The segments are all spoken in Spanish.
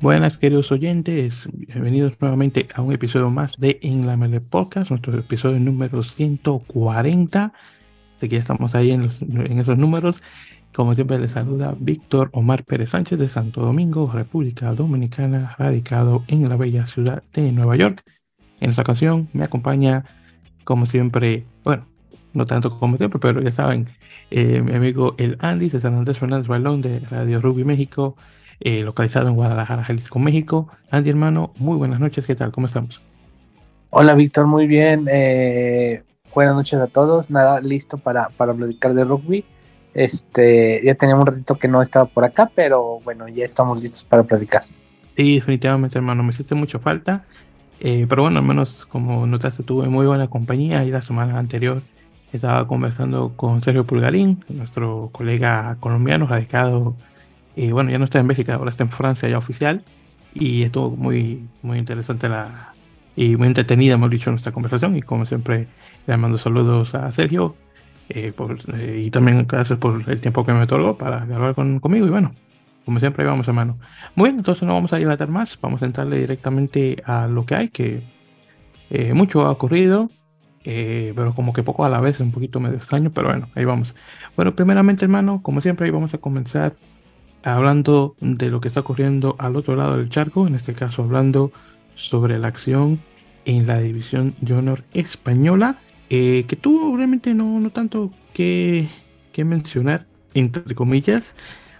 Buenas, queridos oyentes. Bienvenidos nuevamente a un episodio más de En la Mele Podcast, nuestro episodio número 140. Así que ya estamos ahí en, esos números. Como siempre, les saluda Víctor Omar Pérez Sánchez de Santo Domingo, República Dominicana, radicado en la bella ciudad de Nueva York. En esta ocasión me acompaña, como siempre, bueno, no tanto como siempre, pero ya saben, eh, mi amigo el Andy de San Andrés Fernández Balón de Radio Ruby México eh, localizado en Guadalajara, Jalisco, México. Andy, hermano, muy buenas noches, ¿qué tal? ¿Cómo estamos? Hola, Víctor, muy bien. Eh, buenas noches a todos. Nada, listo para, para platicar de rugby. Este, ya teníamos un ratito que no estaba por acá, pero bueno, ya estamos listos para platicar. Sí, definitivamente, hermano, me hiciste mucha falta. Eh, pero bueno, al menos como notaste, tuve muy buena compañía y la semana anterior estaba conversando con Sergio Pulgarín, nuestro colega colombiano radicado y bueno, ya no está en Bélgica, ahora está en Francia ya oficial. Y estuvo muy, muy interesante la, y muy entretenida, hemos dicho, nuestra conversación. Y como siempre, le mando saludos a Sergio. Eh, eh, y también gracias por el tiempo que me otorgó para grabar con, conmigo. Y bueno, como siempre, ahí vamos, hermano. Muy bien, entonces no vamos a dilatar más. Vamos a entrarle directamente a lo que hay, que eh, mucho ha ocurrido. pero como que poco a la vez, un poquito medio extraño, pero bueno, ahí vamos. Bueno, primeramente, hermano, como siempre, ahí vamos a comenzar hablando de lo que está ocurriendo al otro lado del charco, en este caso hablando sobre la acción en la división Junior española, eh, que tuvo realmente no, no tanto que, que, mencionar, entre comillas,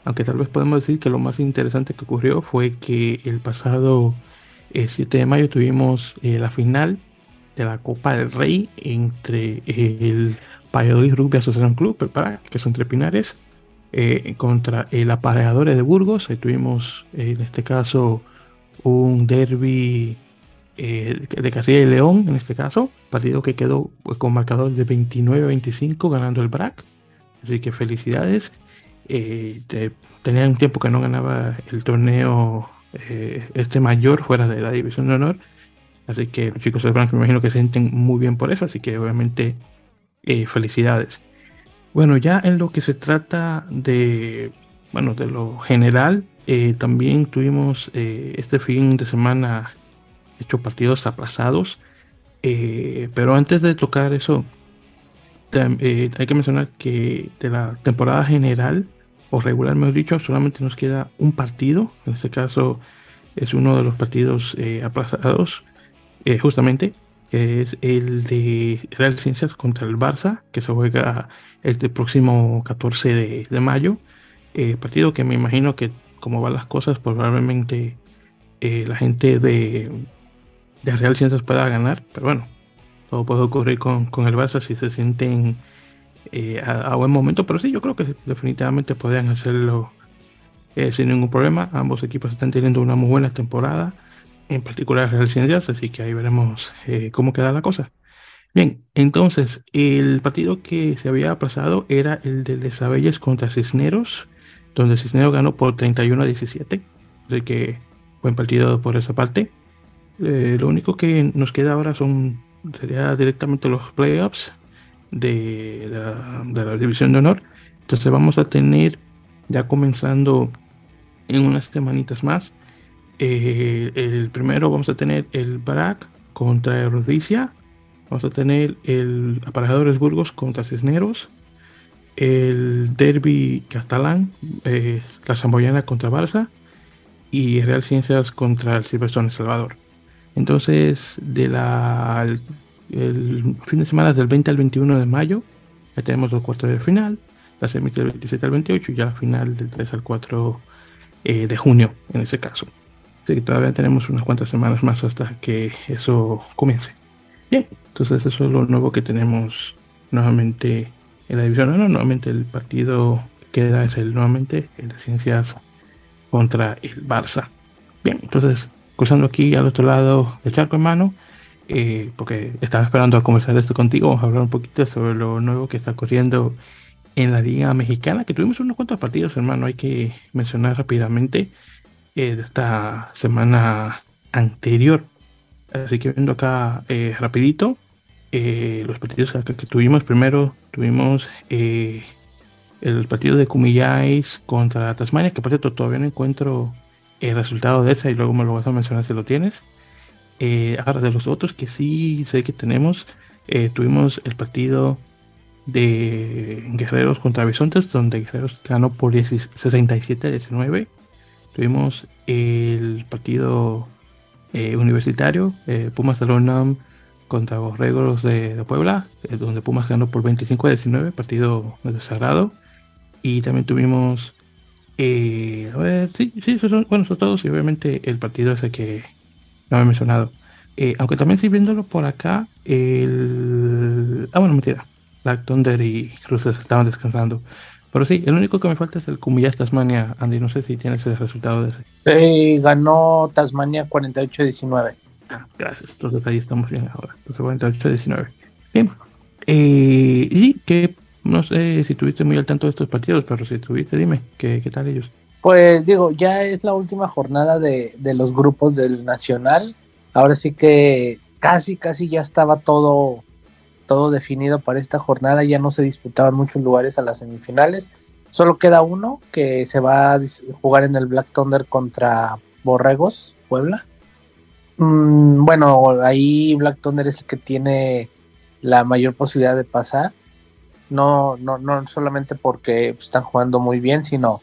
aunque tal vez podemos decir que lo más interesante que ocurrió fue que el pasado 7 eh, de mayo tuvimos eh, la final de la Copa del Rey entre el Valladolid Rugby Asociación Club, que son tres pinares, eh, contra el apareador de Burgos. Ahí tuvimos eh, en este caso un derby eh, de Castilla y León, en este caso, partido que quedó pues, con marcador de 29-25 ganando el BRAC. Así que felicidades. tenían tiempo que no ganaba el torneo este mayor fuera de la división de honor. Así que chicos del BRAC me imagino que se sienten muy bien por eso. Así que obviamente felicidades. Bueno, ya en lo que se trata de, bueno, de lo general, eh, también tuvimos eh, este fin de semana hecho partidos aplazados. Eh, pero antes de tocar eso, hay que mencionar que de la temporada general o regular, mejor dicho, solamente nos queda un partido. En este caso es uno de los partidos aplazados, justamente, que es el de Real Ciencias contra el Barça, que se juega el próximo 14 de, mayo. Eh, partido que me imagino que como van las cosas, probablemente eh, la gente de, de Real Ciencias pueda ganar, pero bueno, todo puede ocurrir con, con el Barça si se sienten eh, a, buen momento, pero sí, yo creo que definitivamente podrían hacerlo sin ningún problema. Ambos equipos están teniendo una muy buena temporada, en particular Real Ciencias, así que ahí veremos cómo queda la cosa. Bien, entonces el partido que se había aplazado era el de Desabelles contra Cisneros, donde Cisneros ganó por 31 a 17. Así que buen partido por esa parte. Eh, lo único que nos queda ahora son sería directamente los playoffs de, la, división de honor. Entonces vamos a tener ya comenzando en unas semanitas más. Eh, el primero vamos a tener el BRAC contra Erudicia Vamos a tener el Aparejadores Burgos contra Cisneros, el Derby Catalán, eh, la Zamboyana contra Barça y Real Ciencias contra el Silverstone Salvador. Entonces, de el, fin de semana del 20 al 21 de mayo, ya tenemos los cuartos de final, la semi del 27 al 28 y ya la final del 3 al 4 eh, de junio, en ese caso. Que todavía tenemos unas cuantas semanas más hasta que eso comience. Bien, entonces eso es lo nuevo que tenemos nuevamente en la división. No, nuevamente el partido queda es el nuevamente el de Ciencias contra el Barça. Bien, entonces cruzando aquí al otro lado del charco hermano, eh, porque estaba esperando a conversar esto contigo, vamos a hablar un poquito sobre lo nuevo que está ocurriendo en la Liga Mexicana, que tuvimos unos cuantos partidos, hermano, hay que mencionar rápidamente eh, de esta semana anterior. Así que viendo acá eh, rapidito eh, los partidos que, tuvimos. Primero tuvimos eh, el partido de Cumillais contra Tasmania, que por cierto todavía no encuentro el resultado de esa y luego me lo vas a mencionar si lo tienes. Eh, ahora, de los otros que sí sé que tenemos, eh, tuvimos el partido de Guerreros contra Bisontes, donde Guerreros ganó por 67-19. Tuvimos el partido eh, universitario, Pumas de contra Borregos de, de Puebla, donde Pumas ganó por 25-19, partido desagrado. Y también tuvimos eh, a ver, sí, sí, esos son, bueno, son todos y obviamente el partido ese que no he mencionado. Eh, aunque también sí viéndolo por acá, el... Ah, bueno, mentira. Black Thunder y Cruces estaban descansando. Pero sí, el único que me falta es el Cumillas Tasmania, Andy. No sé si tienes el resultado de ese. Eh, ganó Tasmania 48-19. Ah, gracias. Entonces ahí estamos bien ahora. Entonces 48-19. Bien. Eh, y que no sé si estuviste muy al tanto de estos partidos, pero si estuviste, dime, ¿qué, qué tal ellos? Pues digo, ya es la última jornada de, los grupos del Nacional. Ahora sí que casi, casi ya estaba todo, todo definido para esta jornada. Ya no se disputaban muchos lugares a las semifinales. Solo queda uno que se va a jugar en el Black Thunder contra Borregos, Puebla. Mm, bueno, ahí Black Thunder es el que tiene la mayor posibilidad de pasar no, no, no solamente porque pues, están jugando muy bien, sino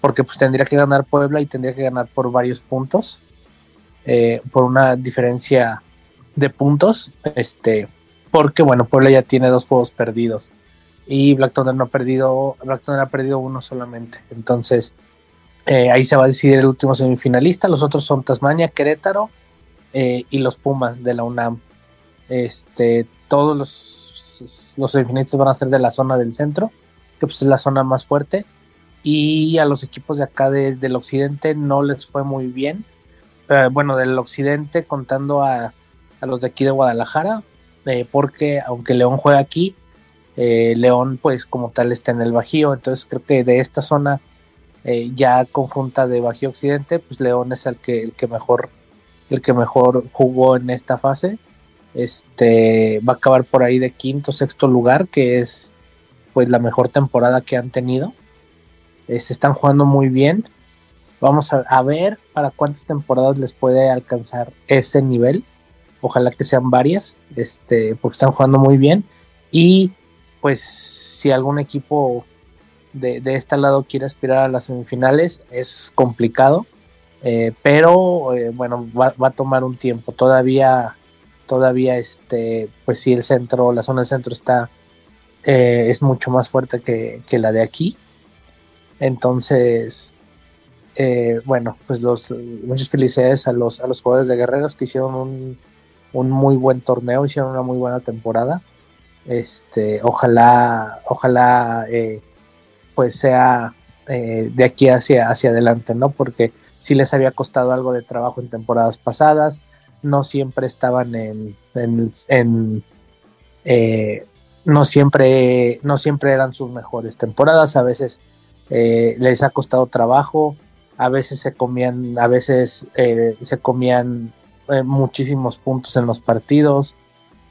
porque pues tendría que ganar Puebla y tendría que ganar por varios puntos, eh, por una diferencia de puntos, este, porque bueno, Puebla ya tiene dos juegos perdidos y Black Thunder no ha perdido, Black Thunder ha perdido uno solamente, entonces eh, ahí se va a decidir el último semifinalista, los otros son Tasmania, Querétaro eh, y los Pumas de la UNAM, este, todos los los semifinalistas van a ser de la zona del centro, que pues es la zona más fuerte. Y a los equipos de acá del occidente no les fue muy bien. Eh, bueno, del occidente contando a, los de aquí de Guadalajara, eh, porque aunque León juega aquí, eh, León pues como tal está en el Bajío, entonces creo que de esta zona ya conjunta de Bajío Occidente, pues León es el que, el que mejor el que mejor jugó en esta fase este va a acabar por ahí de quinto, sexto lugar, que es pues la mejor temporada que han tenido. se están jugando muy bien. Vamos a, ver para cuántas temporadas les puede alcanzar ese nivel. Ojalá que sean varias, este, porque están jugando muy bien. Y pues si algún equipo de, este lado quiere aspirar a las semifinales, es complicado. Eh, pero eh, bueno, va, va, a tomar un tiempo. Todavía todavía este, pues sí, el centro, la zona del centro está, eh, es mucho más fuerte que, la de aquí. Entonces, bueno, pues los, muchas felicidades a los, a los jugadores de Guerreros que hicieron un, un muy buen torneo, hicieron una muy buena temporada. Este, ojalá, ojalá, eh, pues sea de aquí hacia, hacia adelante, ¿no? Porque sí les había costado algo de trabajo en temporadas pasadas no siempre estaban en, en, eh, no siempre no siempre eran sus mejores temporadas a veces eh, les ha costado trabajo a veces se comían a veces eh, se comían muchísimos puntos en los partidos.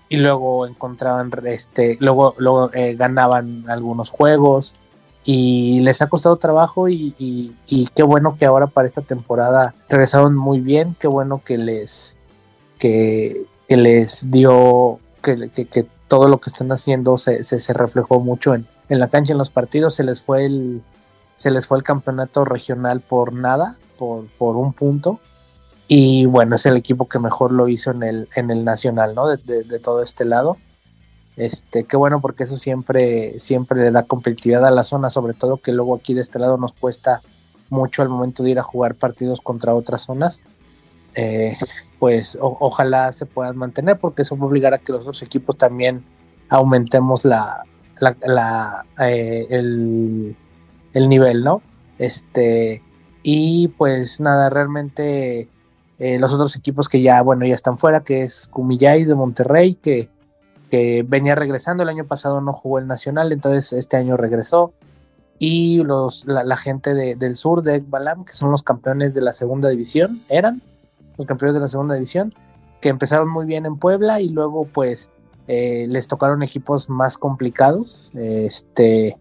Y luego encontraban este luego luego ganaban algunos juegos. Y les ha costado trabajo y, qué bueno que ahora para esta temporada regresaron muy bien. Qué bueno que les que, les dio, que, que, todo lo que están haciendo se, se, reflejó mucho en, en, la cancha, en los partidos, se les fue el, se les fue el campeonato regional por nada, por, por un punto. Y bueno, es el equipo que mejor lo hizo en el, en el nacional, ¿no? De, todo este lado. Este, qué bueno porque eso siempre, siempre le da competitividad a la zona, sobre todo que luego aquí de este lado nos cuesta mucho al momento de ir a jugar partidos contra otras zonas. Eh, pues ojalá se puedan mantener porque eso va a obligar a que los otros equipos también aumentemos la, eh, el, nivel, ¿no? Este, y pues nada, realmente eh, los otros equipos que ya, bueno, ya están fuera, que es Cumillais de Monterrey, que, que venía regresando, el año pasado no jugó el Nacional, entonces este año regresó. Y los, la, gente del sur de Ekbalam, que son los campeones de la segunda división, eran, los campeones de la segunda división, que empezaron muy bien en Puebla y luego pues eh, les tocaron equipos más complicados, este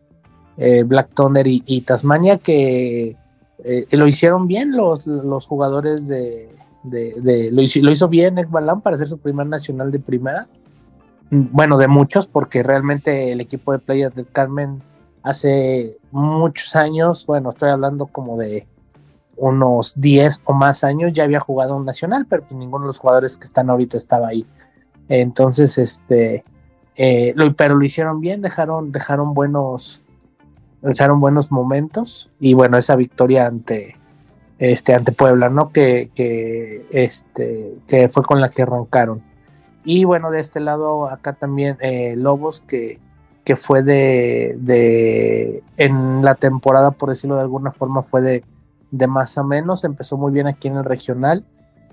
eh, Black Thunder y, Tasmania, que lo hicieron bien los, los jugadores de, de, lo, hizo, lo, hizo, bien Ekbalam para ser su primer nacional de primera. Bueno, de muchos, porque realmente el equipo de Playas del Carmen hace muchos años, bueno, estoy hablando como de unos 10 o más años, ya había jugado un nacional, pero pues ninguno de los jugadores que están ahorita estaba ahí. Entonces, este, eh, lo, pero lo hicieron bien, dejaron, dejaron buenos, dejaron buenos momentos y bueno, esa victoria ante, este, ante Puebla, ¿no? Que, que, este, que fue con la que arrancaron. Y bueno, de este lado acá también eh, Lobos, que, que fue de, de, en la temporada, por decirlo de alguna forma, fue de, de más a menos, empezó muy bien aquí en el regional,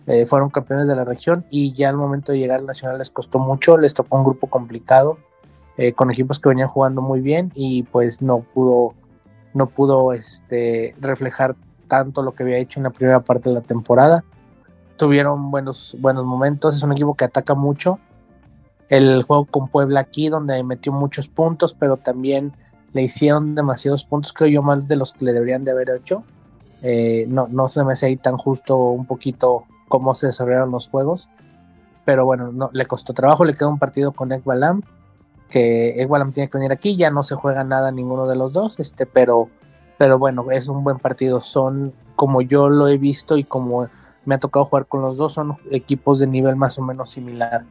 eh, fueron campeones de la región y ya al momento de llegar al nacional les costó mucho, les tocó un grupo complicado, eh, con equipos que venían jugando muy bien y pues no pudo, no pudo este, reflejar tanto lo que había hecho en la primera parte de la temporada. Tuvieron buenos, buenos momentos, es un equipo que ataca mucho. El juego con Puebla aquí, donde metió muchos puntos, pero también le hicieron demasiados puntos, creo yo, más de los que le deberían de haber hecho. Eh, no, no se me hace ahí tan justo un poquito cómo se desarrollaron los juegos. Pero bueno, no, le costó trabajo, le queda un partido con Ekbalam, que Ekbalam tiene que venir aquí, ya no se juega nada ninguno de los dos, este, pero pero bueno, es un buen partido. Son, como yo lo he visto y como me ha tocado jugar con los dos, son equipos de nivel más o menos similar.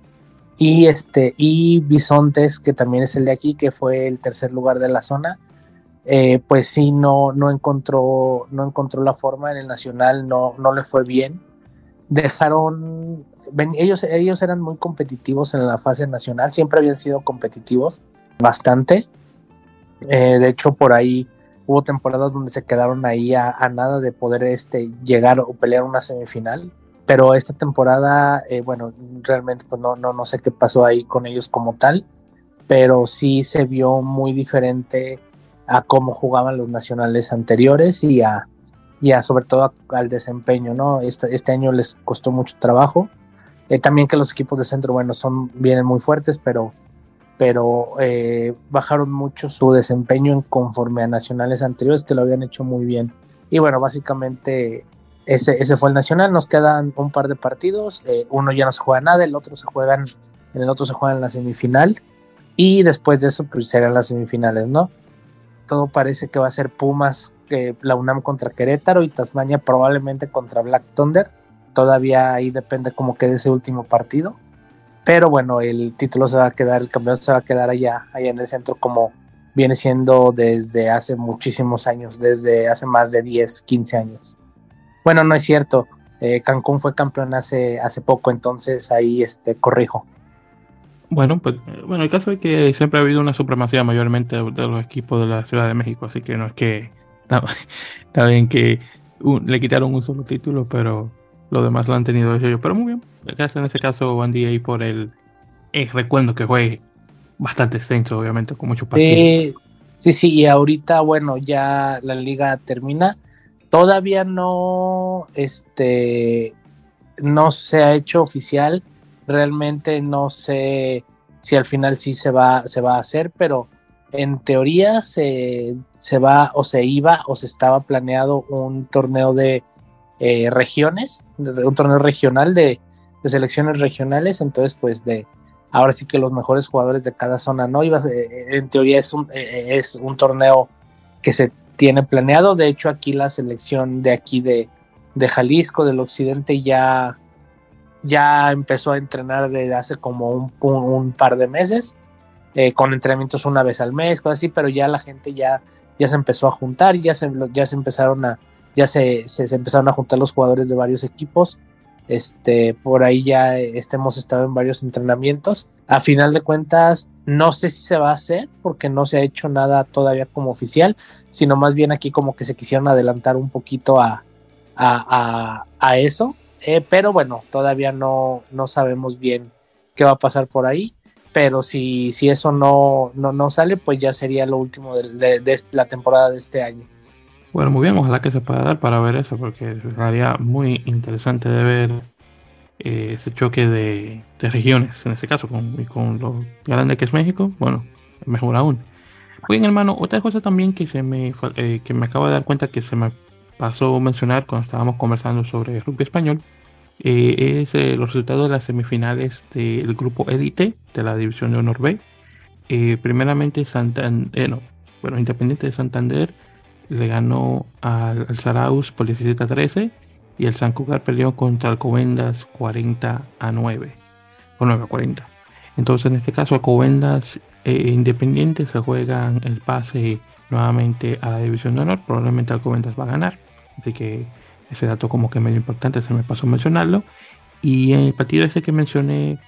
Y este, y Bisontes, que también es el de aquí, que fue el tercer lugar de la zona, eh, pues sí, no, no encontró, no encontró la forma en el nacional, no, no le fue bien. Dejaron, ellos, ellos eran muy competitivos en la fase nacional, siempre habían sido competitivos, bastante. Eh, de hecho, por ahí hubo temporadas donde se quedaron ahí a, nada de poder este, llegar o pelear una semifinal. Pero esta temporada, eh, bueno, realmente pues no, no, no sé qué pasó ahí con ellos como tal, pero sí se vio muy diferente a cómo jugaban los nacionales anteriores y a, y a sobre todo al desempeño, ¿no? Este, este año les costó mucho trabajo. Eh, también que los equipos de centro, bueno, son, vienen muy fuertes, pero pero eh, bajaron mucho su desempeño en conforme a nacionales anteriores que lo habían hecho muy bien. Y bueno, básicamente ese, ese fue el nacional. Nos quedan un par de partidos. Eh, uno ya no se juega nada, el otro se juegan, en el otro se juega en la semifinal. Y después de eso, pues serán las semifinales, ¿no? Todo parece que va a ser Pumas, que la UNAM contra Querétaro y Tasmania probablemente contra Black Thunder. Todavía ahí depende cómo quede ese último partido pero bueno, el título se va a quedar, el campeonato se va a quedar allá, allá en el centro como viene siendo desde hace muchísimos años, desde hace más de 10, 15 años. Bueno, no es cierto, eh, Cancún fue campeón hace, hace poco, entonces ahí este, corrijo. Bueno, pues bueno, el caso es que siempre ha habido una supremacía mayormente de los equipos de la Ciudad de México, así que no es que está bien que le quitaron un solo título, pero lo demás lo han tenido ellos. Pero muy bien, Gracias en este caso, Andy, ahí por el, recuerdo que fue bastante extenso, obviamente, con muchos partidos. sí, sí, y ahorita, bueno, ya la liga termina. Todavía no, este, no se ha hecho oficial. Realmente no sé si al final sí se va, se va a hacer, pero en teoría se, se va o se iba o se estaba planeado un torneo de eh, regiones, un torneo regional de selecciones regionales, entonces pues de ahora sí que los mejores jugadores de cada zona, ¿no? Iba, eh, en teoría es un, eh, es un torneo que se tiene planeado, de hecho aquí la selección de aquí de, de Jalisco, del occidente, ya, ya empezó a entrenar desde hace como un, par de meses, eh, con entrenamientos una vez al mes, cosas así, pero ya la gente ya, ya se empezó a juntar, ya se, ya se empezaron a, ya se, se empezaron a juntar los jugadores de varios equipos este, por ahí ya este, hemos estado en varios entrenamientos. A final de cuentas, no sé si se va a hacer porque no se ha hecho nada todavía como oficial, sino más bien aquí como que se quisieron adelantar un poquito a, a, a, eso. Eh, pero bueno, todavía no, no sabemos bien qué va a pasar por ahí. Pero si, si eso no, no, no sale, pues ya sería lo último de, de la temporada de este año. Bueno, muy bien, ojalá que se pueda dar para ver eso, porque sería muy interesante de ver eh, ese choque de, regiones, en este caso, con, con lo grande que es México. Bueno, mejor aún. Bien, hermano, otra cosa también que se me eh, que me acabo de dar cuenta que se me pasó a mencionar cuando estábamos conversando sobre rugby español eh, es eh, los resultados de las semifinales del grupo élite de la división de honor B. Eh, primeramente, Santander, no, bueno, Independiente de Santander le ganó al, Zarauz por 17 a 13 y el San Cucar perdió contra Alcobendas 40 a 9 o 9 a 40. Entonces, en este caso, Alcobendas e Independiente se juegan el pase nuevamente a la división de honor. Probablemente Alcobendas va a ganar. Así que ese dato como que medio importante, se me pasó mencionarlo. Y en el partido ese que mencioné,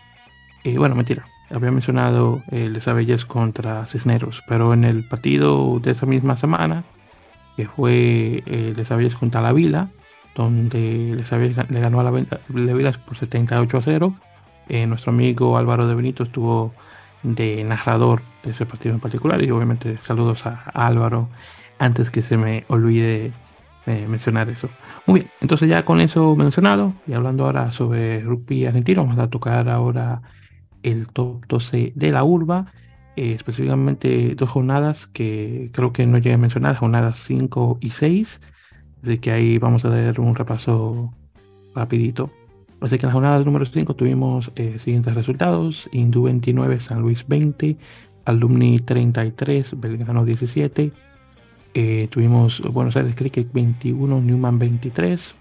eh, bueno, mentira, había mencionado el de Sabelles contra Cisneros, pero en el partido de esa misma semana, que fue el de Sabelles contra la Vila, donde el le ganó a la, Vila por 78 a 0, eh, nuestro amigo Álvaro de Benito estuvo de narrador de ese partido en particular y obviamente saludos a Álvaro antes que se me olvide mencionar eso. Muy bien, entonces ya con eso mencionado y hablando ahora sobre rugby argentino, vamos a tocar ahora el top 12 de la urba, eh, específicamente dos jornadas que creo que no llegué a mencionar, jornadas 5 y 6, así que ahí vamos a dar un repaso rapidito. Así que en la jornada número 5 tuvimos eh, siguientes resultados, Hindú 29, San Luis 20, Alumni 33, Belgrano 17, eh, tuvimos Buenos Aires Cricket 21, Newman 23,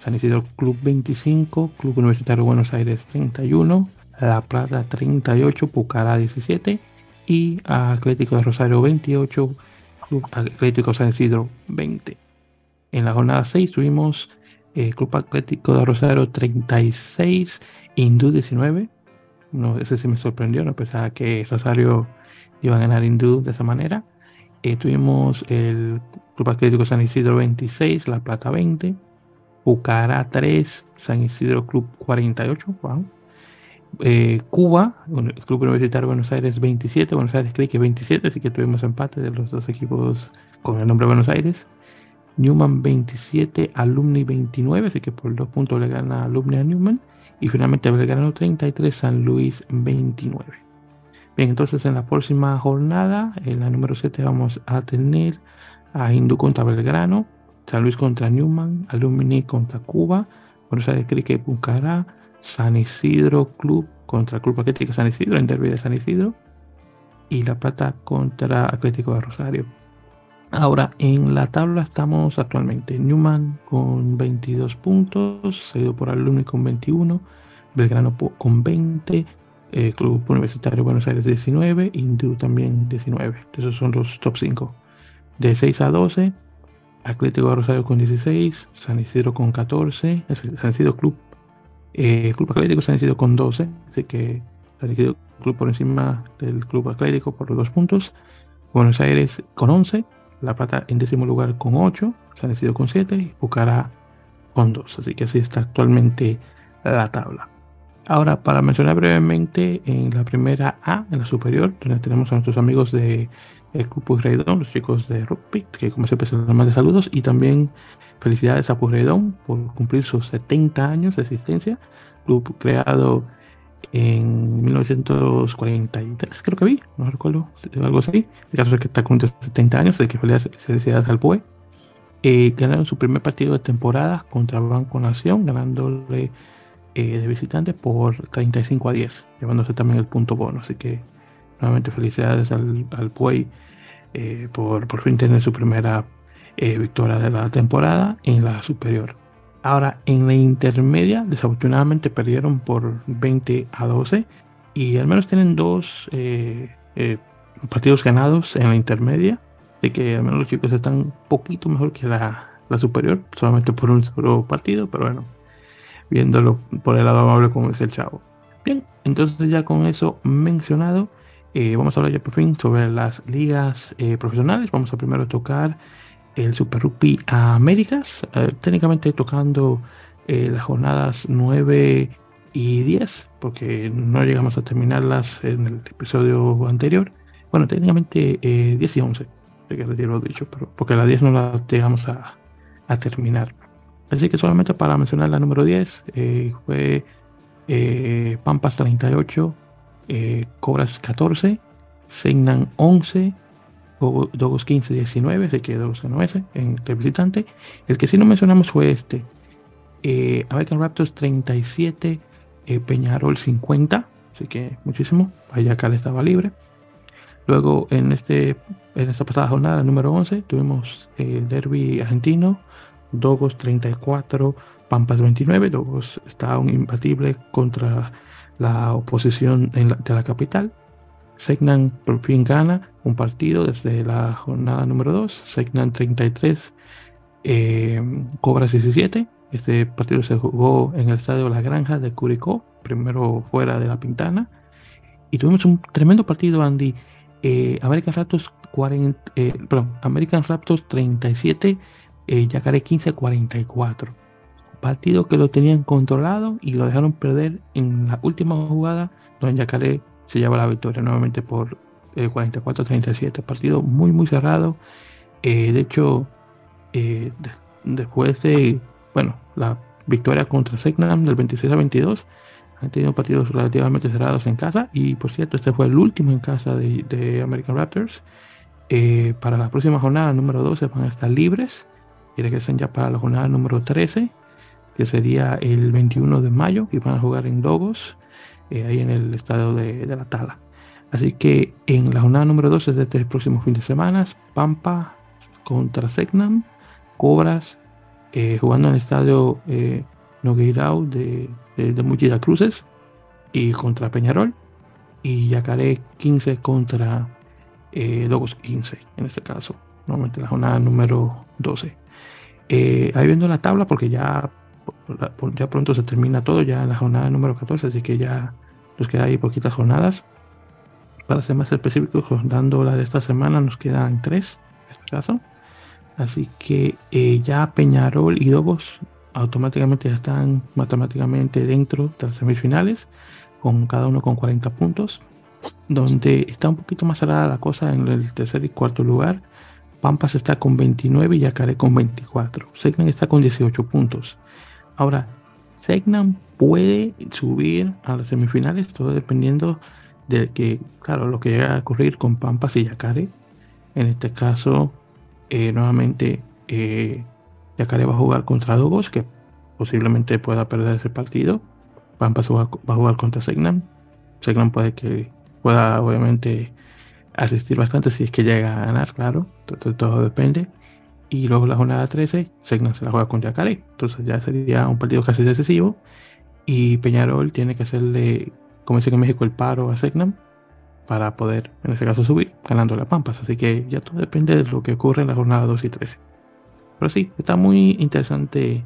San Isidro Club 25, Club Universitario Buenos Aires 31, La Plata 38, Pucará 17 y Atlético de Rosario 28, Club Atlético San Isidro 20. En la jornada 6 tuvimos eh, Club Atlético de Rosario 36, Hindú 19. No, ese sí me sorprendió, no pensaba que Rosario iba a ganar Hindú de esa manera. Eh, tuvimos el Club Atlético San Isidro 26, La Plata 20, Pucará 3, San Isidro Club 48, eh, Cuba, el Club Universitario Buenos Aires 27, Buenos Aires que 27, así que tuvimos empate de los dos equipos con el nombre Buenos Aires. Newman 27, Alumni 29, así que por dos puntos le gana Alumni a Newman. Y finalmente Belgrano 33, San Luis 29. Bien, entonces en la próxima jornada, en la número 7, vamos a tener a Hindú contra Belgrano, San Luis contra Newman, Alumni contra Cuba, Buenos Aires Cricket Bucará, San Isidro Club contra Club Atlético San Isidro, en derby de San Isidro, y La Plata contra Atlético de Rosario. Ahora, en la tabla estamos actualmente Newman con 22 puntos, seguido por Alumni con 21, Belgrano con 20, eh, Club Universitario Buenos Aires 19, Hindú también 19. Esos son los top 5. De 6 a 12, Atlético de Rosario con 16, San Isidro con 14, San Isidro Club, eh, Club Atlético San Isidro con 12, así que San Isidro Club por encima del Club Atlético por los dos puntos, Buenos Aires con 11, La Plata en décimo lugar con 8, San Isidro con 7 y Pucará con 2, así que así está actualmente la tabla. Ahora, para mencionar brevemente, en la primera A, en la superior, donde tenemos a nuestros amigos de Club Purreidón, los chicos de rugby, que como siempre se les de saludos, y también felicidades a Purreidón por cumplir sus 70 años de existencia, club creado en 1943, creo que vi, no recuerdo, algo así. El caso es que está cumpliendo 70 años, así que felicidades al PUE. Eh, ganaron su primer partido de temporada contra Banco Nación, ganándole eh, de visitantes por 35 a 10, llevándose también el punto bono. Así que nuevamente felicidades al, al Puey eh, por, por fin tener su primera eh, victoria de la temporada en la superior. Ahora, en la intermedia, desafortunadamente perdieron por 20 a 12 y al menos tienen dos partidos ganados en la intermedia. Así que al menos los chicos están un poquito mejor que la, la superior, solamente por un solo partido, pero bueno, viéndolo por el lado amable como es el chavo. Bien, entonces ya con eso mencionado, eh, vamos a hablar ya por fin sobre las ligas eh, profesionales. Vamos a primero tocar el Super Rugby Américas, eh, técnicamente tocando las jornadas 9 y 10, porque no llegamos a terminarlas en el episodio anterior. Bueno, técnicamente 10 y 11, que retiro lo dicho, pero porque la 10 no la llegamos a terminar. Así que solamente para mencionar la número 10, eh, fue eh, Pampas 38, eh, Cobras 14, Seinan 11, Dogos 15-19, así que Dogos ganó ese en el visitante. El que sí no mencionamos fue este. Eh, American Raptors 37, eh, Peñarol 50, así que muchísimo. Ayacal estaba libre. Luego en, este, en esta pasada jornada, número 11, tuvimos el derby argentino, Dogos 34, Pampas 29. Dogos está un imbatible contra la oposición de la capital. Segnan por fin gana un partido desde la jornada número 2. Segnan 33, eh, Cobras 17. Este partido se jugó en el estadio La Granja de Curicó, primero fuera de la Pintana. Y tuvimos un tremendo partido, Andy. Eh, American Raptors 40, eh, American Raptors 37, eh, Yacaré 15 44. Partido que lo tenían controlado y lo dejaron perder en la última jugada, donde Yacaré se lleva la victoria nuevamente por 44-37. Partido muy, muy cerrado. de hecho, después de, bueno, la victoria contra Segnam del 26 a 22, han tenido partidos relativamente cerrados en casa y por cierto este fue el último en casa de, American Raptors. Eh, para la próxima jornada número 12 van a estar libres y regresan ya para la jornada número 13 que sería el 21 de mayo y van a jugar en Dogos eh, ahí en el estadio de, la Tala. Así que en la jornada número 12 de este próximo fin de semana, Pampa contra Segnam, Cobras eh, jugando en el estadio Nogueirao de de, Muchida Cruces y contra Peñarol y Yacaré 15 contra eh, Dogos 15 en este caso, normalmente la jornada número 12. Eh, ahí viendo la tabla porque ya, ya pronto se termina todo, ya la jornada número 14, así que ya nos queda ahí poquitas jornadas. Para ser más específicos, dando la de esta semana, nos quedan tres en este caso. Así que eh, ya Peñarol y Dogos automáticamente ya están matemáticamente dentro de las semifinales, con cada uno con 40 puntos, donde está un poquito más cerrada la cosa en el tercer y cuarto lugar. Pampas está con 29 y Yacaré con 24. Segnan está con 18 puntos. Ahora, Segnan puede subir a las semifinales, todo dependiendo de que, claro, lo que llega a ocurrir con Pampas y Yacaré. En este caso, eh, nuevamente, eh, va a jugar contra Dogos, que posiblemente pueda perder ese partido. Pampas va a jugar contra Segnam. Segnam puede que pueda, obviamente, asistir bastante si es que llega a ganar, claro. Todo, depende. Y luego la jornada 13, Segnam se la juega con Yacaré. Entonces ya sería un partido casi decisivo. Y Peñarol tiene que hacerle, como dice en México, el paro a Segnam para poder, en ese caso, subir, ganando la Pampas. Así que ya todo depende de lo que ocurre en la jornada 2 y 13. Pero sí, está muy interesante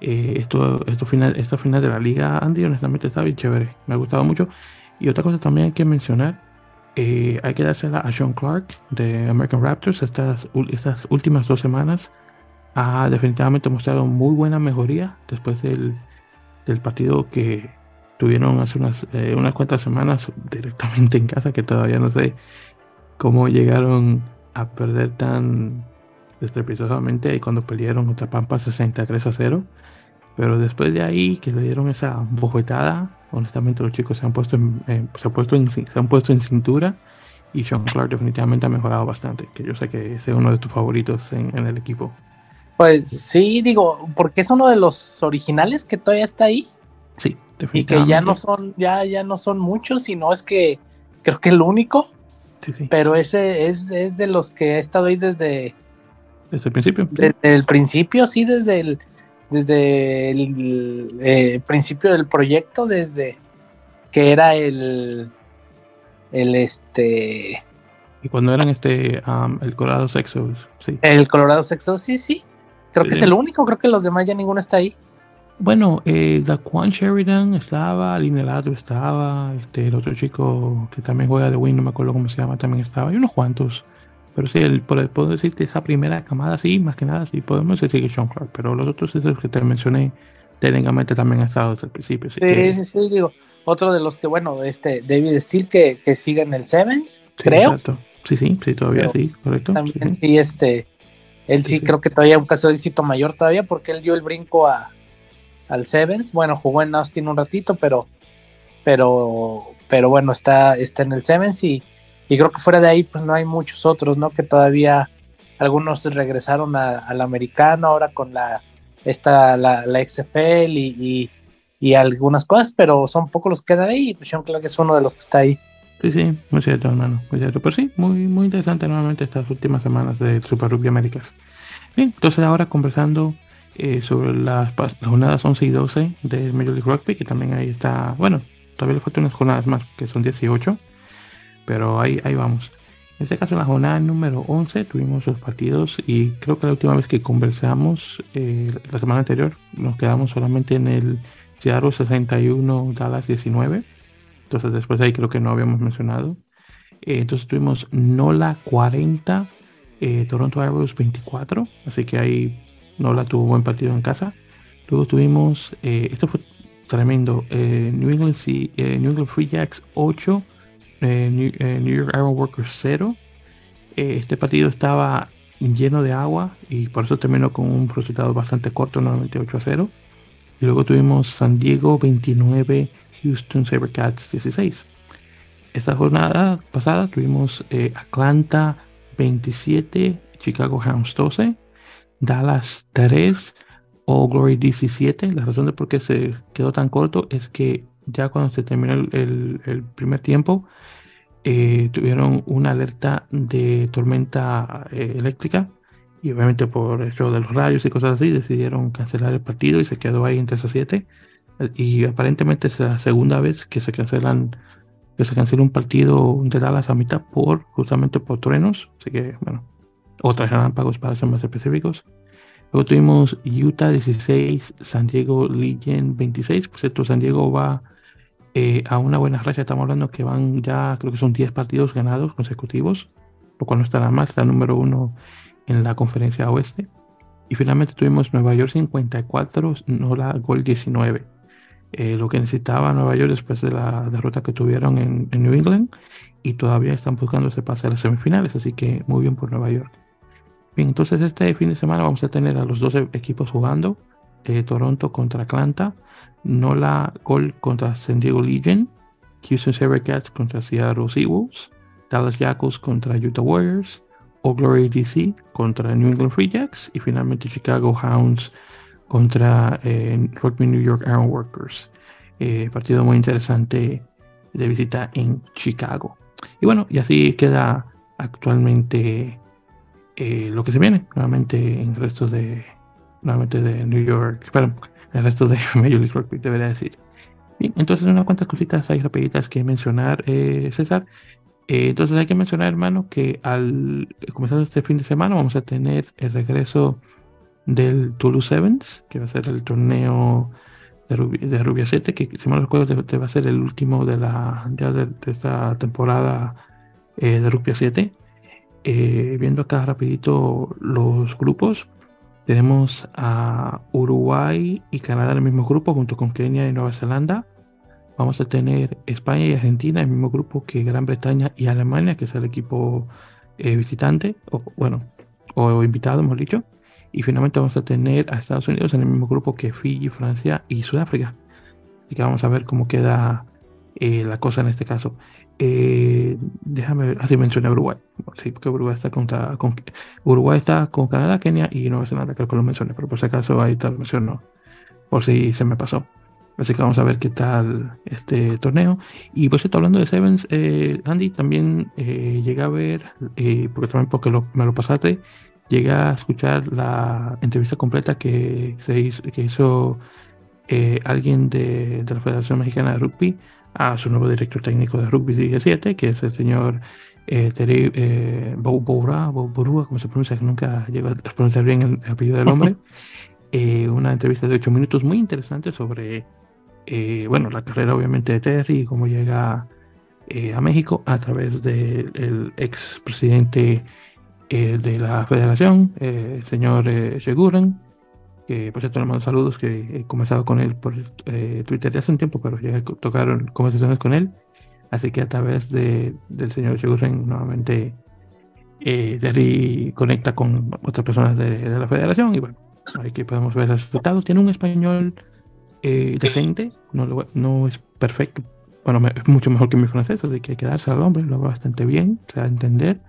eh, esto, esto final, esta final de la liga, Andy, honestamente está bien chévere. Me ha gustado mucho. Y otra cosa también hay que mencionar, hay que dársela a Sean Clark de American Raptors. Estas, estas últimas dos semanas ha definitivamente mostrado muy buena mejoría después del, del partido que tuvieron hace unas, eh, unas cuantas semanas directamente en casa, que todavía no sé cómo llegaron a perder tan estrepitosamente cuando pelearon contra Pampa 63 a 0. Pero después de ahí que le dieron esa bofetada, honestamente los chicos se han puesto en, se han puesto en, se han puesto en cintura y Sean Clark definitivamente ha mejorado bastante, que yo sé que es uno de tus favoritos en, el equipo. Pues sí, digo, porque es uno de los originales que todavía está ahí. Sí, definitivamente. Y que ya no son, ya, ya no son muchos, sino es que creo que el único. Sí, sí. Pero ese es, es de los que ha estado ahí desde, desde el principio. Desde el principio, sí, desde el, desde el eh, principio del proyecto, desde que era el, el este... Y cuando eran este, el Colorado Sexos, sí. El Colorado Sexos, sí, sí. Creo que es el único, creo que los demás ya ninguno está ahí. Bueno, eh, Daquan Sheridan estaba, Linelato estaba, este, el otro chico que también juega de Win, no me acuerdo cómo se llama, también estaba, y unos cuantos. Pero sí, el, puedo decirte esa primera camada, sí, más que nada, sí, podemos decir que Sean Clark, pero los otros esos que te mencioné, técnicamente también han estado desde el principio. sí, sí, sí, digo, otro de los que, bueno, este David Steele que, que sigue en el Sevens, creo. Exacto. Sí, sí, sí, todavía sí, correcto. También sí, este, él sí, creo que todavía un caso de éxito mayor todavía porque él dio el brinco a, al Sevens. Bueno, jugó en Austin un ratito, pero, pero, pero bueno, está, está en el Sevens y y creo que fuera de ahí pues no hay muchos otros, ¿no? Que todavía algunos regresaron al americano ahora con la esta la, la XFL y, y, algunas cosas, pero son pocos los que quedan ahí y pues Sean Clark es uno de los que está ahí. Sí, sí, muy cierto, hermano, muy cierto. Pero sí, muy, muy interesante nuevamente estas últimas semanas de Super Rugby Américas. Bien, entonces ahora conversando eh, sobre las, jornadas 11 y 12 de Major League Rugby, que también ahí está, bueno, todavía le faltan unas jornadas más, que son 18, pero ahí, ahí vamos. En este caso, en la jornada número 11 tuvimos los partidos y creo que la última vez que conversamos, eh, la semana anterior, nos quedamos solamente en el Seattle 61, Dallas 19 entonces después ahí creo que no habíamos mencionado. Eh, entonces tuvimos Nola 40, eh, Toronto Arrows 24. Así que ahí Nola tuvo buen partido en casa. Luego tuvimos, esto fue tremendo, New, England, New England Free Jacks 8, New, York Iron Workers 0. este partido estaba lleno de agua y por eso terminó con un resultado bastante corto, 98 a 0. Y luego tuvimos San Diego 29, Houston Sabercats 16. Esta jornada pasada tuvimos eh, Atlanta 27, Chicago Hounds 12, Dallas 3, All Glory 17. La razón de por qué se quedó tan corto es que ya cuando se terminó el, primer tiempo, eh, tuvieron una alerta de tormenta eh, eléctrica y obviamente por eso de los rayos y cosas así decidieron cancelar el partido y se quedó ahí en 3 a 7 y aparentemente es la segunda vez que se cancelan que se cancela un partido de Dallas a mitad por justamente por truenos. Así que bueno otras pagos para ser más específicos. Luego tuvimos Utah 16 San Diego Legion 26 por cierto San Diego va eh, a una buena racha estamos hablando que van ya creo que son 10 partidos ganados consecutivos lo cual no está nada mal está número uno en la conferencia oeste. Y finalmente tuvimos Nueva York 54, la Gol 19. Eh, lo que necesitaba Nueva York después de la derrota que tuvieron en, New England y todavía están buscando ese pase a las semifinales, así que muy bien por Nueva York. Bien, entonces este fin de semana vamos a tener a los 12 equipos jugando, eh, Toronto contra Atlanta, Nola Gol contra San Diego Legion, Houston Sabercats contra Seattle Seawolves, Dallas Jackals contra Utah Warriors, o Glory DC contra New England Free Jacks y finalmente Chicago Hounds contra eh, New York Iron Workers. Eh, partido muy interesante de visita en Chicago. Y bueno, y así queda actualmente eh, lo que se viene nuevamente en el resto de nuevamente de New York, perdón, el resto de Major League Rugby debería decir. Bien, entonces unas cuantas cositas ahí rapiditas que mencionar, César. Eh, entonces hay que mencionar, hermano, que al comenzar este fin de semana vamos a tener el regreso del Toulouse Sevens, que va a ser el torneo de, Rubia 7, que si me recuerdo va a ser el último de la de, esta temporada eh, de Rubia 7. Eh, viendo acá rapidito los grupos, tenemos a Uruguay y Canadá en el mismo grupo, junto con Kenia y Nueva Zelanda. Vamos a tener España y Argentina en el mismo grupo que Gran Bretaña y Alemania, que es el equipo eh, visitante, o bueno, o invitado, hemos dicho. Y finalmente vamos a tener a Estados Unidos en el mismo grupo que Fiji, Francia y Sudáfrica. Así que vamos a ver cómo queda eh, la cosa en este caso. Eh, déjame ver, así mencioné Uruguay. Sí, porque Uruguay está contra, con, Uruguay está con Canadá, Kenia y Nueva Zelanda, creo que lo mencioné, pero por si acaso ahí está lo menciono, por si se me pasó. Así que vamos a ver qué tal este torneo. Y por cierto, hablando de Sevens, eh, Andy, también eh, llegué a ver, porque también porque me lo pasaste, llegué a escuchar la entrevista completa que, se hizo alguien de, la Federación Mexicana de Rugby a su nuevo director técnico de Rugby 17, que es el señor Terry Boura, Bourua, como se pronuncia, que nunca llego a pronunciar bien el apellido del hombre. una entrevista de ocho minutos muy interesante sobre eh, bueno, la carrera obviamente de Terry y cómo llega eh, a México a través del ex presidente eh, de la federación, el señor Seguren, que por cierto le mando saludos, que he conversado con él por Twitter ya hace un tiempo, pero ya tocaron conversaciones con él, así que a través de, del señor Seguren nuevamente Terry conecta con otras personas de, de la federación y bueno, aquí podemos ver el resultado. Tiene un español eh, decente, no, no es perfecto, bueno, es mucho mejor que mi francés, así que hay que darse al hombre, lo va bastante bien, se da a entender.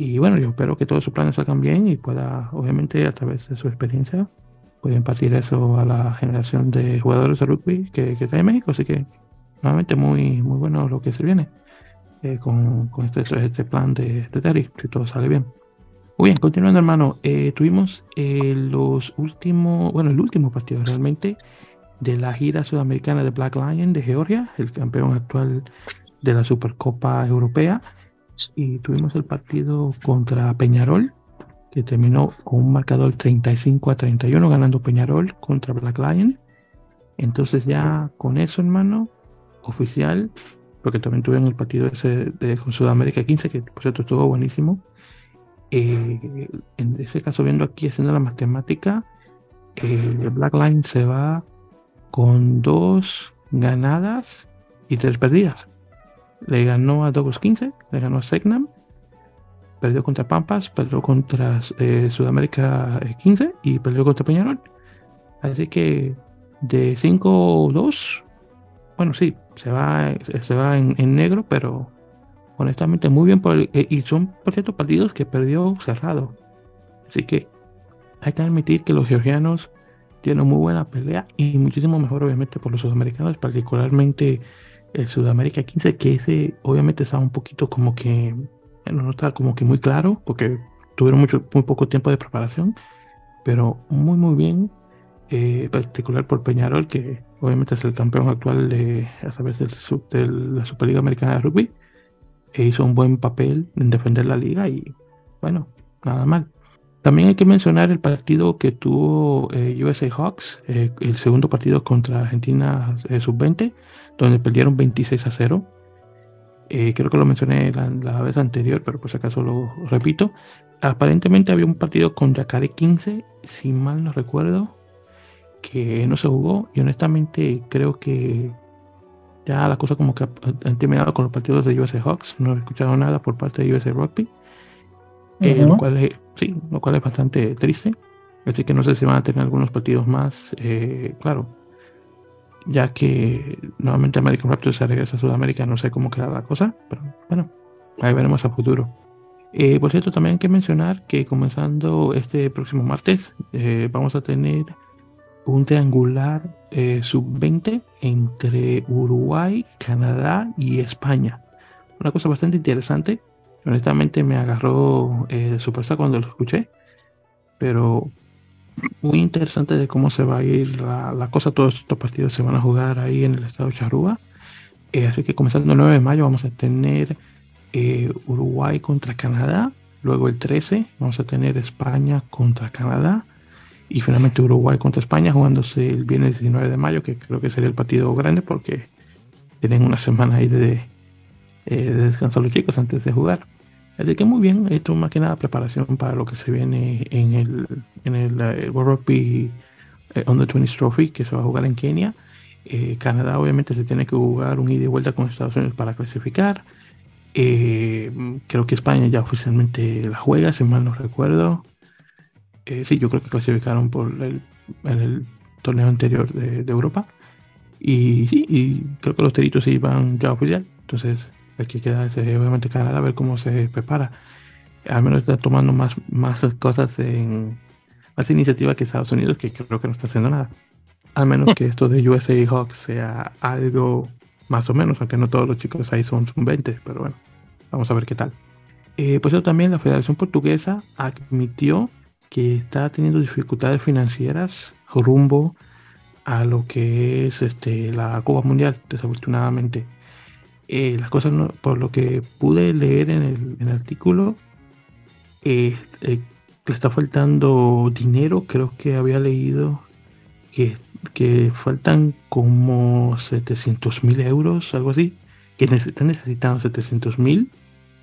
Y bueno, yo espero que todos sus planes salgan bien y pueda, obviamente, a través de su experiencia, pueda impartir eso a la generación de jugadores de rugby que, que está en México. Así que, nuevamente, muy, muy bueno lo que se viene eh, con, con este, este, plan de, de si todo sale bien. Muy bien, continuando, hermano, eh, tuvimos eh, los últimos, bueno, el último partido realmente de la gira sudamericana de Black Lion de Georgia, el campeón actual de la Supercopa Europea. Y tuvimos el partido contra Peñarol, que terminó con un marcador 35 a 31, ganando Peñarol contra Black Lion. Entonces ya con eso, hermano, oficial, porque también tuvieron el partido ese de, con Sudamérica 15, que por cierto estuvo buenísimo. Eh, en ese caso, viendo aquí, haciendo la matemática, el Black Line se va con dos ganadas y tres perdidas. Le ganó a Dogos 15, le ganó a Segnam, perdió contra Pampas, perdió contra eh, Sudamérica 15 eh, y perdió contra Peñarol. Así que de 5-2, bueno, sí, se va, se va en, negro, pero honestamente muy bien. Por eh, y son, por cierto, partidos que perdió cerrado. Así que hay que admitir que los georgianos tiene muy buena pelea y muchísimo mejor obviamente por los sudamericanos, particularmente el Sudamérica 15, que ese obviamente estaba un poquito como que, no está como que muy claro, porque tuvieron mucho, muy poco tiempo de preparación, pero muy muy bien, eh, particular por Peñarol, que obviamente es el campeón actual de, a través del, de la Superliga Americana de Rugby, e hizo un buen papel en defender la liga y bueno, nada mal. También hay que mencionar el partido que tuvo eh, USA Hawks, eh, el segundo partido contra Argentina eh, sub-20, donde perdieron 26 a 0. creo que lo mencioné la, vez anterior, pero por si acaso lo repito. Aparentemente había un partido con Yacaré 15, si mal no recuerdo, que no se jugó. Y honestamente creo que ya la cosa como que han terminado con los partidos de USA Hawks. No he escuchado nada por parte de USA Rugby. lo cual es Sí, lo cual es bastante triste. Así que no sé si van a tener algunos partidos más. Eh, claro, ya que nuevamente American Raptors se regresa a Sudamérica, no sé cómo queda la cosa, pero bueno, ahí veremos a futuro. Eh, por cierto, también hay que mencionar que comenzando este próximo martes eh, vamos a tener un triangular sub-20 entre Uruguay, Canadá y España. Una cosa bastante interesante honestamente me agarró eh, de sorpresa cuando lo escuché, pero muy interesante de cómo se va a ir la, cosa. Todos estos partidos se van a jugar ahí en el estado de Charrúa. Eh, así que comenzando el 9 de mayo vamos a tener eh, Uruguay contra Canadá. Luego el 13 vamos a tener España contra Canadá. Y finalmente Uruguay contra España jugándose el viernes 19 de mayo, que creo que sería el partido grande porque tienen una semana ahí de, de descansar los chicos antes de jugar. Así que muy bien, esto más que nada preparación para lo que se viene en el, en el, eh, World Rugby eh, Under 20 Trophy que se va a jugar en Kenia. Eh, Canadá obviamente se tiene que jugar un ida y vuelta con Estados Unidos para clasificar. creo que España ya oficialmente la juega, si mal no recuerdo. sí, yo creo que clasificaron por el, torneo anterior de, de Europa. Y sí, y creo que los teritos sí van ya oficial. Entonces, hay que quedarse, obviamente, Canadá a ver cómo se prepara. Al menos está tomando más, más cosas en más iniciativa que Estados Unidos, que creo que no está haciendo nada. Al menos que esto de USA Hawks sea algo más o menos, aunque no todos los chicos ahí son, 20, pero bueno, vamos a ver qué tal. Eh, pues eso también la Federación Portuguesa admitió que está teniendo dificultades financieras rumbo a lo que es este, la Copa Mundial, desafortunadamente. Eh, las cosas, por lo que pude leer en el, artículo, eh, eh, le está faltando dinero. Creo que había leído que, que faltan como 700 mil euros, algo así. Que están necesitando 700 mil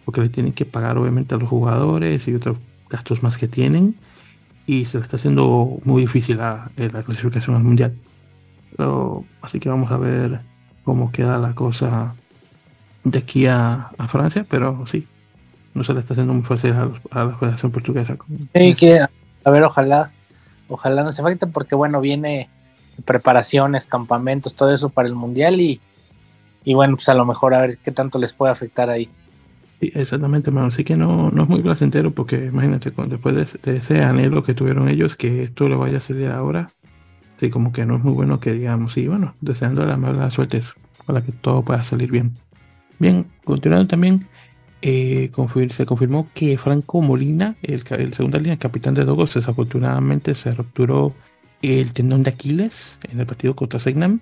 porque le tienen que pagar obviamente a los jugadores y otros gastos más que tienen. Y se le está haciendo muy difícil la clasificación al mundial. así que vamos a ver cómo queda la cosa de aquí a, Francia, pero sí, no se le está haciendo muy fácil a, la Federación Portuguesa. Sí, que, a ver, ojalá, ojalá no se falte, porque bueno, viene preparaciones, campamentos, todo eso para el Mundial y, y bueno, pues a lo mejor a ver qué tanto les puede afectar ahí. Sí, exactamente, hermano. Así que no, no es muy placentero porque imagínate, después de, ese anhelo que tuvieron ellos, que esto le vaya a salir ahora, sí, como que no es muy bueno que digamos, y bueno, deseando la mala suerte para que todo pueda salir bien. Bien, continuando también, eh, se confirmó que Franco Molina, el, el segunda línea, capitán de Dogos, desafortunadamente se rupturó el tendón de Aquiles en el partido contra Segnam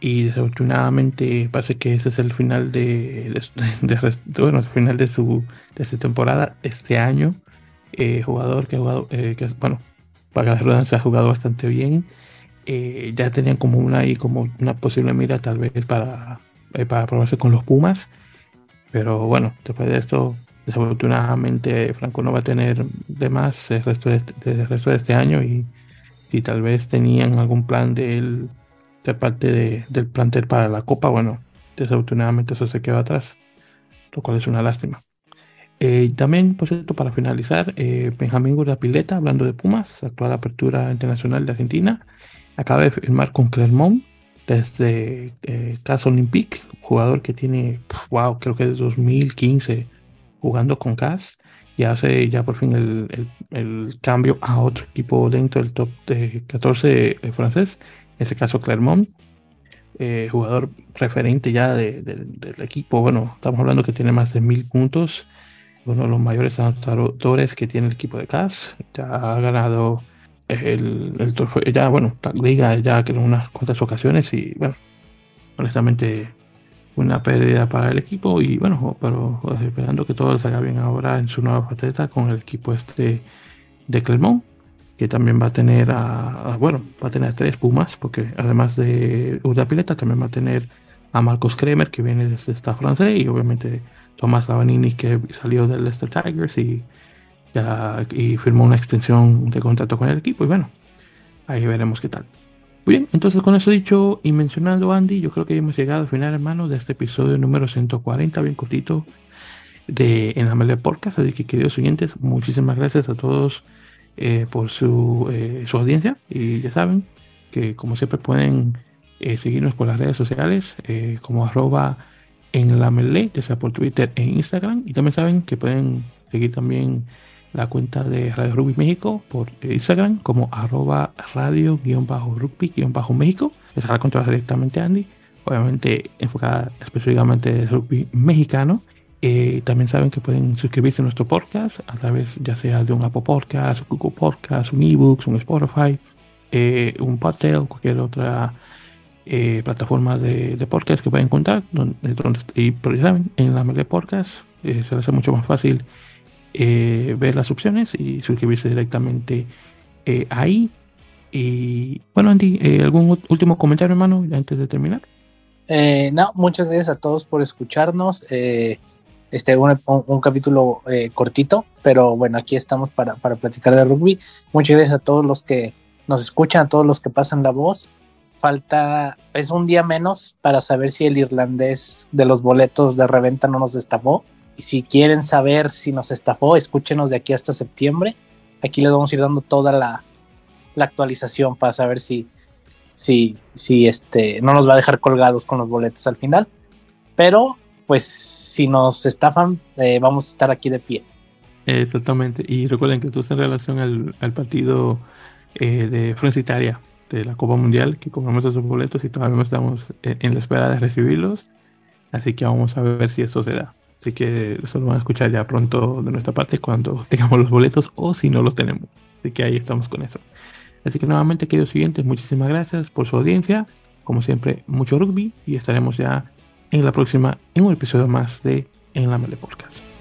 y desafortunadamente parece que ese es el final de, bueno, el final de su, de su temporada este año. Eh, jugador que ha jugado, eh, que, bueno, para la redundancia ha jugado bastante bien. Eh, ya tenían como una y como una posible mira tal vez para, para probarse con los Pumas. Pero bueno, después de esto, desafortunadamente Franco no va a tener de más el resto de, este, resto de este año y si tal vez tenían algún plan de él de parte del plantel para la Copa, bueno, desafortunadamente eso se quedó atrás, lo cual es una lástima. Eh, también, por cierto, para finalizar, eh, Benjamín Gurdapileta, hablando de Pumas, actual apertura internacional de Argentina, acaba de firmar con Clermont desde eh, Olympique, jugador que tiene, wow, creo que es 2015 jugando con CAS y hace ya por fin el, el, cambio a otro equipo dentro del top de 14 francés en este caso Clermont, eh, jugador referente ya del equipo. Bueno, estamos hablando que tiene más de mil puntos, uno de los mayores anotadores que tiene el equipo de CAS. Ya ha ganado el, el trofeo, ya bueno, la liga ya que en unas cuantas ocasiones y bueno, honestamente una pérdida para el equipo y bueno, pero esperando que todo salga bien ahora en su nueva faceta con el equipo este de Clermont que también va a tener a, bueno, va a tener tres Pumas, porque además de Uda Pileta también va a tener a Marcos Kremer, que viene desde esta francés, y obviamente Tomás Lavanini, que salió del Leicester Tigers y, y firmó una extensión de contrato con el equipo, y bueno, ahí veremos qué tal. Muy bien, entonces con eso dicho y mencionando Andy, yo creo que hemos llegado al final, hermano, de este episodio número 140, bien cortito, de En la Podcast. Así que, queridos oyentes, muchísimas gracias a todos eh, por su, eh, su, audiencia y ya saben que como siempre pueden eh, seguirnos por las redes sociales como arroba en la melee, ya sea por Twitter e Instagram y también saben que pueden seguir también la cuenta de Radio Rugby México por Instagram como arroba radio-rugby-méxico. Esa la controla directamente Andy, obviamente enfocada específicamente de rugby mexicano. Eh, también saben que pueden suscribirse a nuestro podcast a través ya sea de un Apple Podcast, Google Podcast, un eBooks, un Spotify, eh, un Podtail, cualquier otra eh, plataforma de, podcast que pueden encontrar. Donde, y pero saben, en la de podcast se les hace mucho más fácil ver las opciones y suscribirse directamente ahí. Y bueno, Andy, ¿algún último comentario, hermano, antes de terminar? no, muchas gracias a todos por escucharnos este, un, capítulo eh, cortito, pero bueno, aquí estamos para, para platicar de rugby. Muchas gracias a todos los que nos escuchan, a todos los que pasan la voz. Falta, es un día menos para saber si el irlandés de los boletos de reventa no nos estafó. Y si quieren saber si nos estafó, escúchenos de aquí hasta septiembre. Aquí les vamos a ir dando toda la, actualización para saber si, si, si este, no nos va a dejar colgados con los boletos al final. Pero pues si nos estafan, eh, vamos a estar aquí de pie. Exactamente. Y recuerden que esto es en relación al, partido eh, de Francia Italia de la Copa Mundial, que compramos esos boletos y todavía estamos en la espera de recibirlos. Así que vamos a ver si eso se da. Así que eso lo van a escuchar ya pronto de nuestra parte cuando tengamos los boletos o si no los tenemos. Así que ahí estamos con eso. Así que nuevamente, queridos siguientes, muchísimas gracias por su audiencia. Como siempre, mucho rugby y estaremos ya en la próxima, en un episodio más de En la Mele Podcast.